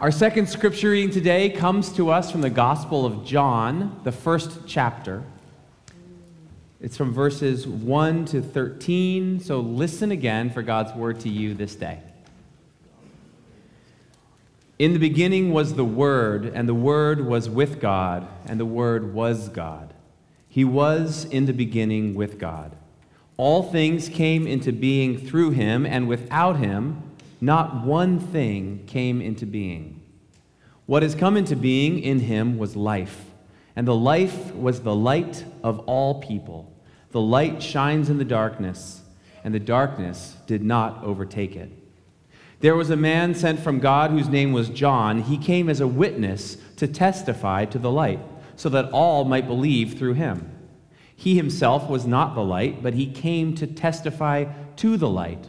Our second scripture reading today comes to us from the Gospel of John, the first chapter. It's from verses 1 to 13, so listen again for God's word to you this day. In the beginning was the Word, and the Word was with God, and the Word was God. He was in the beginning with God. All things came into being through him, and without him, not one thing came into being. What has come into being in him was life, and the life was the light of all people. The light shines in the darkness, and the darkness did not overtake it. There was a man sent from God whose name was John. He came as a witness to testify to the light, so that all might believe through him. He himself was not the light, but he came to testify to the light.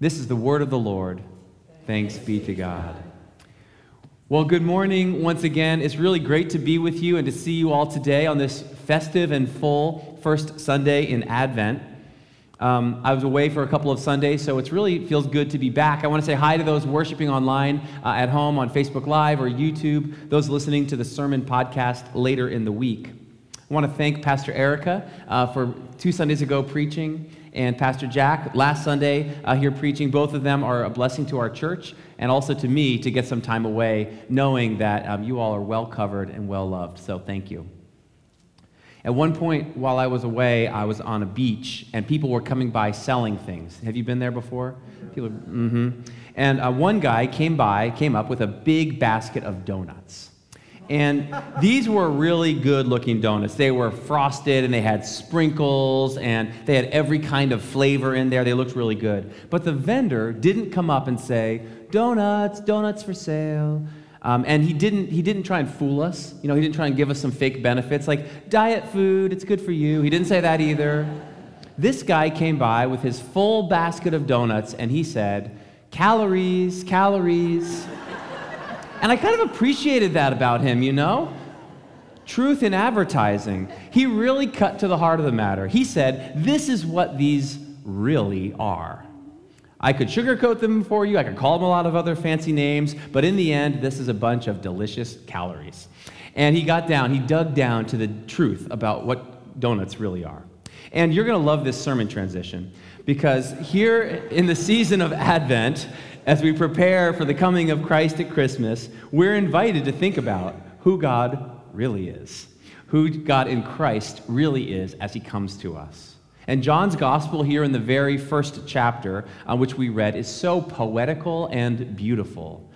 This is the word of the Lord. Thanks be to God. Well, good morning once again. It's really great to be with you and to see you all today on this festive and full first Sunday in Advent. Um, I was away for a couple of Sundays, so it really feels good to be back. I want to say hi to those worshiping online uh, at home on Facebook Live or YouTube, those listening to the sermon podcast later in the week. I want to thank Pastor Erica uh, for two Sundays ago preaching, and Pastor Jack last Sunday uh, here preaching. Both of them are a blessing to our church and also to me to get some time away, knowing that um, you all are well covered and well loved. So thank you. At one point while I was away, I was on a beach and people were coming by selling things. Have you been there before? People, mm-hmm. And uh, one guy came by, came up with a big basket of donuts. And these were really good looking donuts. They were frosted and they had sprinkles and they had every kind of flavor in there. They looked really good. But the vendor didn't come up and say, Donuts, donuts for sale. Um, and he didn't, he didn't try and fool us. You know, he didn't try and give us some fake benefits like diet food, it's good for you. He didn't say that either. This guy came by with his full basket of donuts and he said, calories, calories. And I kind of appreciated that about him, you know? Truth in advertising. He really cut to the heart of the matter. He said, This is what these really are. I could sugarcoat them for you, I could call them a lot of other fancy names, but in the end, this is a bunch of delicious calories. And he got down, he dug down to the truth about what donuts really are. And you're going to love this sermon transition because here in the season of Advent, as we prepare for the coming of Christ at Christmas, we're invited to think about who God really is, who God in Christ really is as he comes to us. And John's gospel, here in the very first chapter, on uh, which we read, is so poetical and beautiful.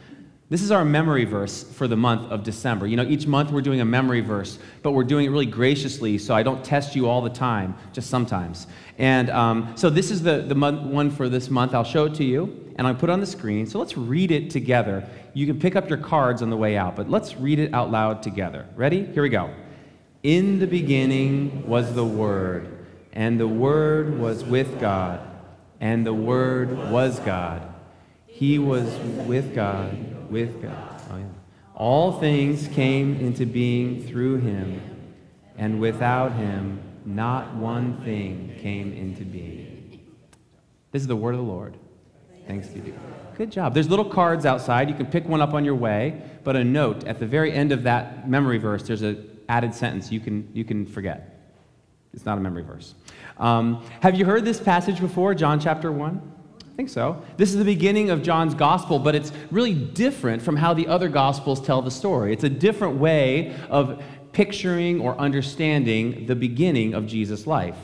This is our memory verse for the month of December. You know, each month we're doing a memory verse, but we're doing it really graciously, so I don't test you all the time, just sometimes. And um, so this is the, the month, one for this month. I'll show it to you, and I'll put it on the screen. So let's read it together. You can pick up your cards on the way out, but let's read it out loud together. Ready? Here we go. In the beginning was the Word and the Word was with God, and the Word was God. He was with God, with God. Oh, yeah. All things came into being through him, and without him, not one thing came into being. This is the word of the Lord. Thanks be to God. Good job. There's little cards outside. You can pick one up on your way, but a note at the very end of that memory verse, there's an added sentence you can, you can forget. It's not a memory verse. Um, have you heard this passage before, John chapter 1? Think so. This is the beginning of John's gospel, but it's really different from how the other gospels tell the story. It's a different way of picturing or understanding the beginning of Jesus' life.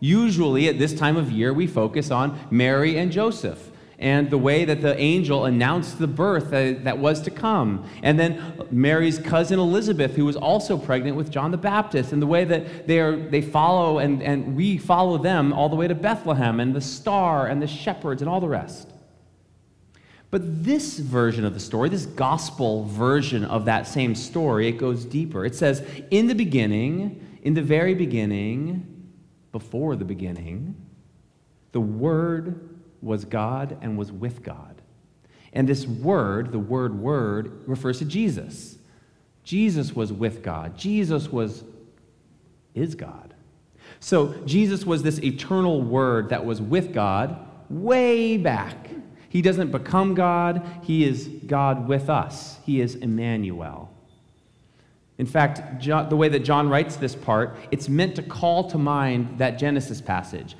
Usually, at this time of year, we focus on Mary and Joseph and the way that the angel announced the birth that, that, was to come. And then Mary's cousin Elizabeth, who was also pregnant with John the Baptist, and the way that they, are, they follow and, and we follow them all the way to Bethlehem, and the star, and the shepherds, and all the rest. But this version of the story, this gospel version of that same story, it goes deeper. It says, In the beginning, in the very beginning, before the beginning, the Word was God and was with God. And this word, the word word, refers to Jesus. Jesus was with God. Jesus was is God. So Jesus was this eternal word that was with God way back. He doesn't become God, he is God with us. He is Emmanuel. In fact, John, the way that John writes this part, it's meant to call to mind that Genesis passage,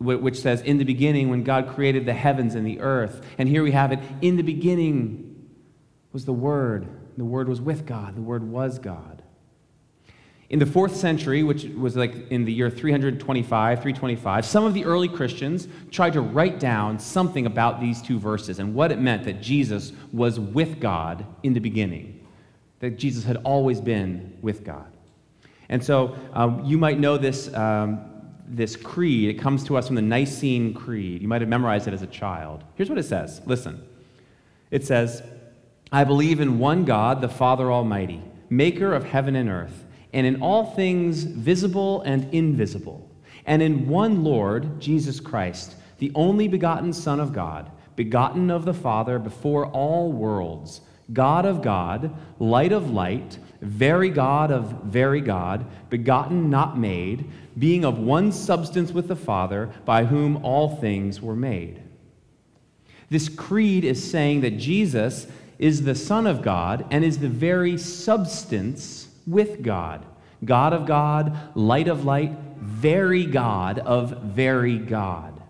which says, In the beginning, when God created the heavens and the earth. And here we have it, in the beginning was the Word. The Word was with God, the Word was God. In the fourth century, which was like in the year 325, 325, some of the early Christians tried to write down something about these two verses and what it meant that Jesus was with God in the beginning, that Jesus had always been with God. And so um, you might know this, um, this creed. It comes to us from the Nicene Creed. You might have memorized it as a child. Here's what it says listen. It says, I believe in one God, the Father Almighty, maker of heaven and earth and in all things visible and invisible, and in one Lord, Jesus Christ, the only begotten Son of God, begotten of the Father before all worlds, God of God, light of light, very God of very God, begotten, not made, being of one substance with the Father, by whom all things were made. This creed is saying that Jesus is the Son of God and is the very substance with God. God of God, light of light, very God of very God.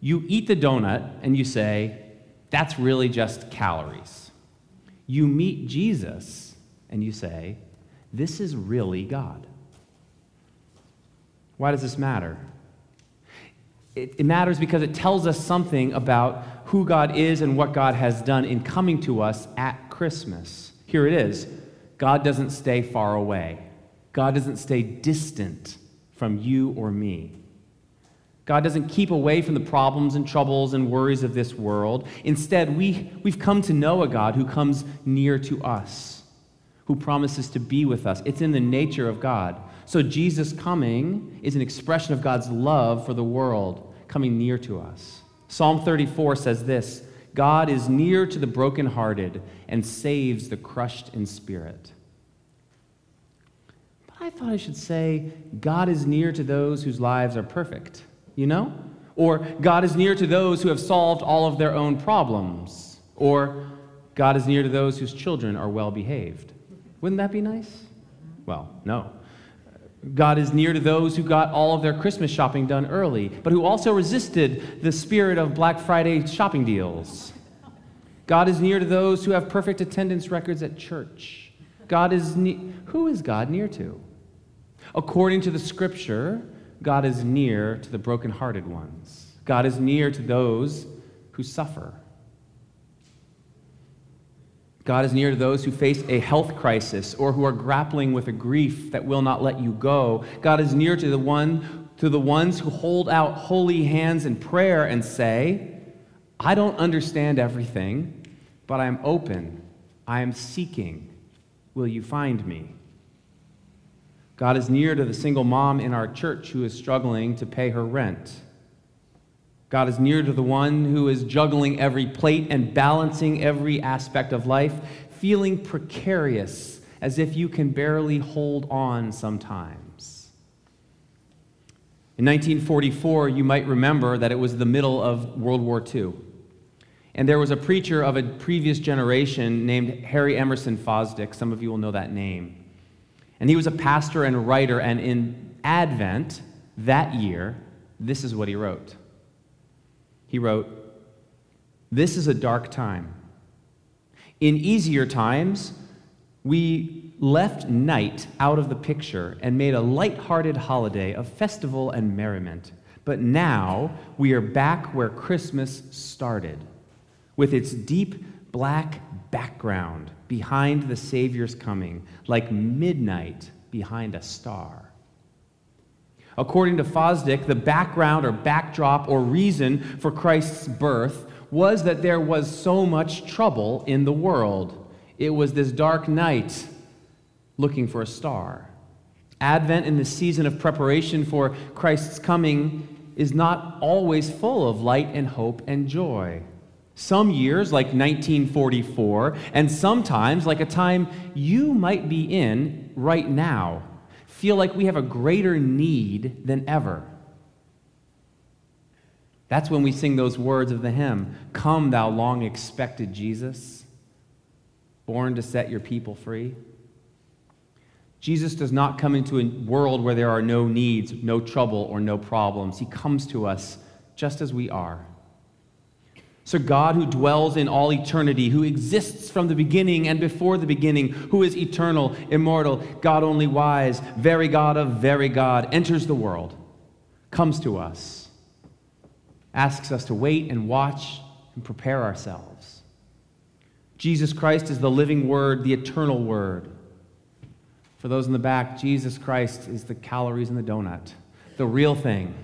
You eat the donut and you say, that's really just calories. You meet Jesus and you say, this is really God. Why does this matter? It, it, matters because it tells us something about who God is and what God has done in coming to us at Christmas. Here it is God doesn't stay far away. God doesn't stay distant from you or me. God doesn't keep away from the problems and troubles and worries of this world. Instead, we, we've come to know a God who comes near to us, who promises to be with us. It's in the nature of God. So, Jesus coming is an expression of God's love for the world, coming near to us. Psalm 34 says this God is near to the brokenhearted and saves the crushed in spirit. But I thought I should say, God is near to those whose lives are perfect, you know? Or God is near to those who have solved all of their own problems. Or God is near to those whose children are well behaved. Wouldn't that be nice? Well, no. God is near to those who got all of their Christmas shopping done early, but who also resisted the spirit of Black Friday shopping deals. God is near to those who have perfect attendance records at church. God is ne- who is God near to? According to the scripture, God is near to the brokenhearted ones. God is near to those who suffer. God is near to those who face a health crisis or who are grappling with a grief that will not let you go. God is near to the one to the ones who hold out holy hands in prayer and say, I don't understand everything, but I am open. I am seeking. Will you find me? God is near to the single mom in our church who is struggling to pay her rent. God is near to the one who is juggling every plate and balancing every aspect of life, feeling precarious as if you can barely hold on sometimes. In 1944, you might remember that it was the middle of World War II. And there was a preacher of a previous generation named Harry Emerson Fosdick. Some of you will know that name. And he was a pastor and writer, and in Advent that year, this is what he wrote. He wrote, This is a dark time. In easier times, we left night out of the picture and made a light-hearted holiday of festival and merriment. But now we are back where Christmas started, with its deep black background behind the Savior's coming, like midnight behind a star. According to Fosdick, the background or backdrop or reason for Christ's birth was that there was so much trouble in the world. It was this dark night looking for a star. Advent in the season of preparation for Christ's coming is not always full of light and hope and joy. Some years, like 1944, and sometimes, like a time you might be in right now, feel like we have a greater need than ever. That's when we sing those words of the hymn Come, thou long expected Jesus, born to set your people free. Jesus does not come into a world where there are no needs, no trouble, or no problems. He comes to us just as we are. So, God, who dwells in all eternity, who exists from the beginning and before the beginning, who is eternal, immortal, God only wise, very God of very God, enters the world, comes to us, asks us to wait and watch and prepare ourselves. Jesus Christ is the living Word, the eternal Word. For those in the back, Jesus Christ is the calories in the donut, the real thing.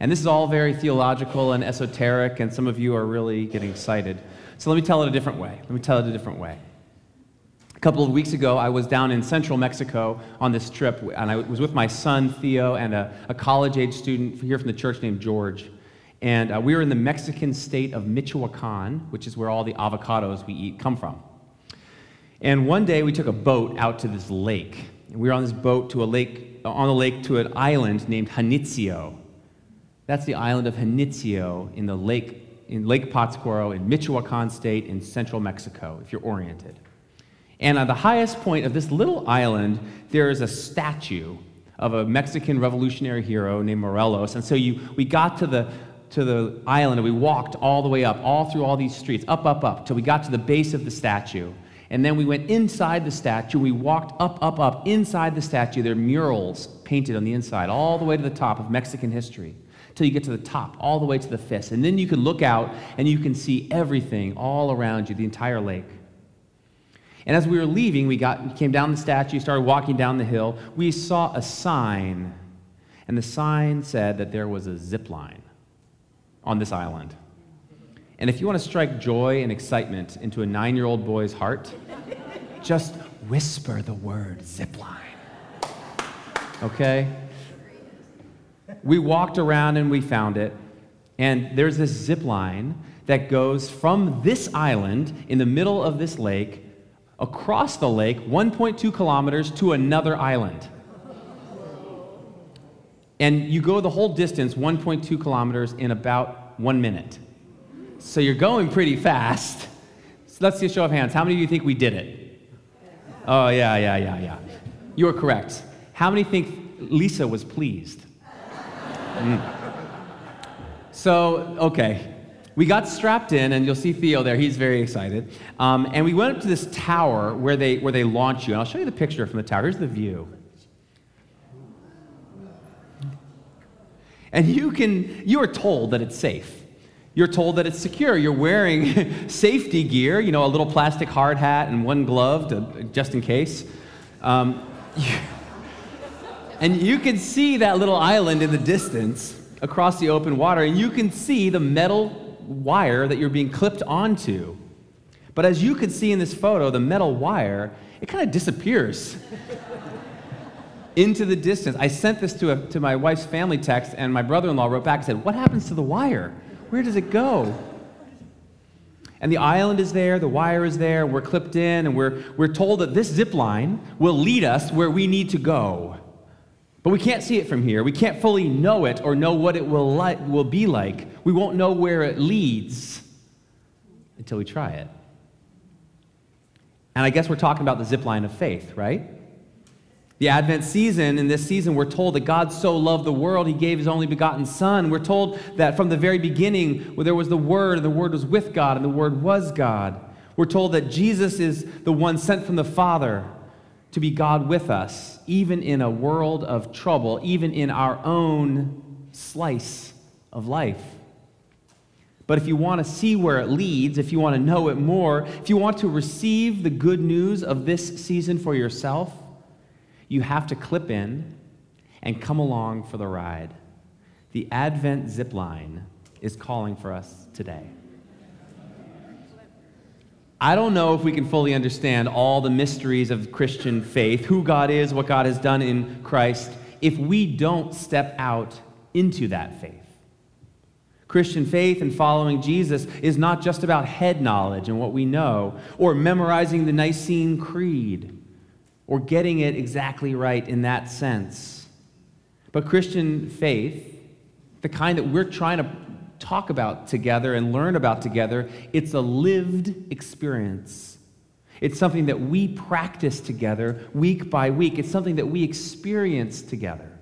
And this is all very theological and esoteric, and some of you are really getting excited. So let me tell it a different way. Let me tell it a different way. A couple of weeks ago, I was down in central Mexico on this trip, and I was with my son, Theo, and a, a college age student here from the church named George. And uh, we were in the Mexican state of Michoacan, which is where all the avocados we eat come from. And one day we took a boat out to this lake. And we were on this boat to a lake, on the lake to an island named Janitzio. That's the island of Janitzio in the lake in Lake Pátzcuaro in Michoacan state in central Mexico, if you're oriented. And on the highest point of this little island, there is a statue of a Mexican revolutionary hero named Morelos. And so you, we got to the, to the island and we walked all the way up, all through all these streets, up, up, up, till we got to the base of the statue. And then we went inside the statue. We walked up, up, up. Inside the statue, there are murals painted on the inside, all the way to the top of Mexican history, till you get to the top, all the way to the fist. And then you can look out and you can see everything all around you, the entire lake. And as we were leaving, we got, came down the statue, started walking down the hill. We saw a sign, and the sign said that there was a zip line on this island. And if you want to strike joy and excitement into a nine year old boy's heart, just whisper the word zip line. Okay? We walked around and we found it. And there's this zip line that goes from this island in the middle of this lake across the lake 1.2 kilometers to another island. And you go the whole distance, 1.2 kilometers, in about one minute. So you're going pretty fast. So let's see a show of hands. How many of you think we did it? Oh, yeah, yeah, yeah, yeah. You are correct. How many think Lisa was pleased? Mm. So, okay. We got strapped in, and you'll see Theo there. He's very excited. Um, and we went up to this tower where they, where they launch you. And I'll show you the picture from the tower. Here's the view. And you can, you are told that it's safe. You're told that it's secure. You're wearing safety gear, you know, a little plastic hard hat and one glove to, just in case. Um, and you can see that little island in the distance across the open water, and you can see the metal wire that you're being clipped onto. But as you can see in this photo, the metal wire, it kind of disappears into the distance. I sent this to, a, to my wife's family text, and my brother in law wrote back and said, What happens to the wire? Where does it go? And the island is there, the wire is there, we're clipped in, and we're, we're told that this zip line will lead us where we need to go. But we can't see it from here. We can't fully know it or know what it will, li- will be like. We won't know where it leads until we try it. And I guess we're talking about the zip line of faith, right? The Advent season, in this season, we're told that God so loved the world, he gave his only begotten Son. We're told that from the very beginning, where there was the Word, and the Word was with God, and the Word was God. We're told that Jesus is the one sent from the Father to be God with us, even in a world of trouble, even in our own slice of life. But if you want to see where it leads, if you want to know it more, if you want to receive the good news of this season for yourself, you have to clip in and come along for the ride. The Advent zip line is calling for us today. I don't know if we can fully understand all the mysteries of Christian faith, who God is, what God has done in Christ, if we don't step out into that faith. Christian faith and following Jesus is not just about head knowledge and what we know, or memorizing the Nicene Creed, or getting it exactly right in that sense. But Christian faith, the kind that we're trying to talk about together and learn about together, it's a lived experience. It's something that we practice together week by week. It's something that we experience together.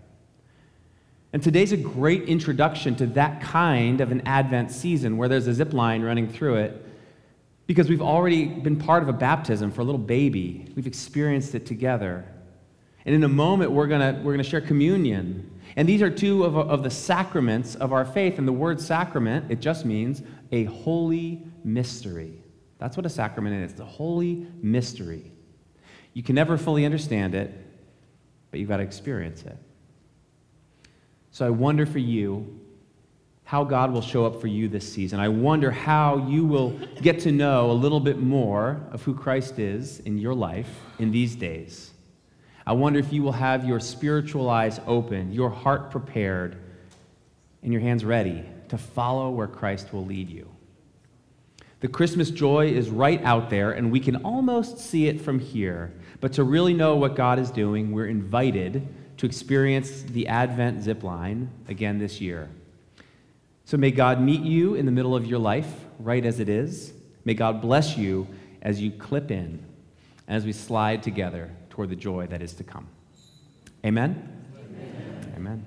And today's a great introduction to that kind of an Advent season where there's a zip line running through it because we've already been part of a baptism for a little baby. We've experienced it together. And in a moment, we're going we're going to share communion. And these are two of, of the sacraments of our faith. And the word sacrament, it just means a holy mystery. That's what a sacrament is the holy mystery. You can never fully understand it, but you've got to experience it. So I wonder for you how God will show up for you this season. I wonder how you will get to know a little bit more of who Christ is in your life in these days. I wonder if you will have your spiritual eyes open, your heart prepared, and your hands ready to follow where Christ will lead you. The Christmas joy is right out there, and we can almost see it from here. But to really know what God is doing, we're invited to experience the Advent zip line again this year. So may God meet you in the middle of your life, right as it is. May God bless you as you clip in, as we slide together toward the joy that is to come. Amen? Amen. Amen.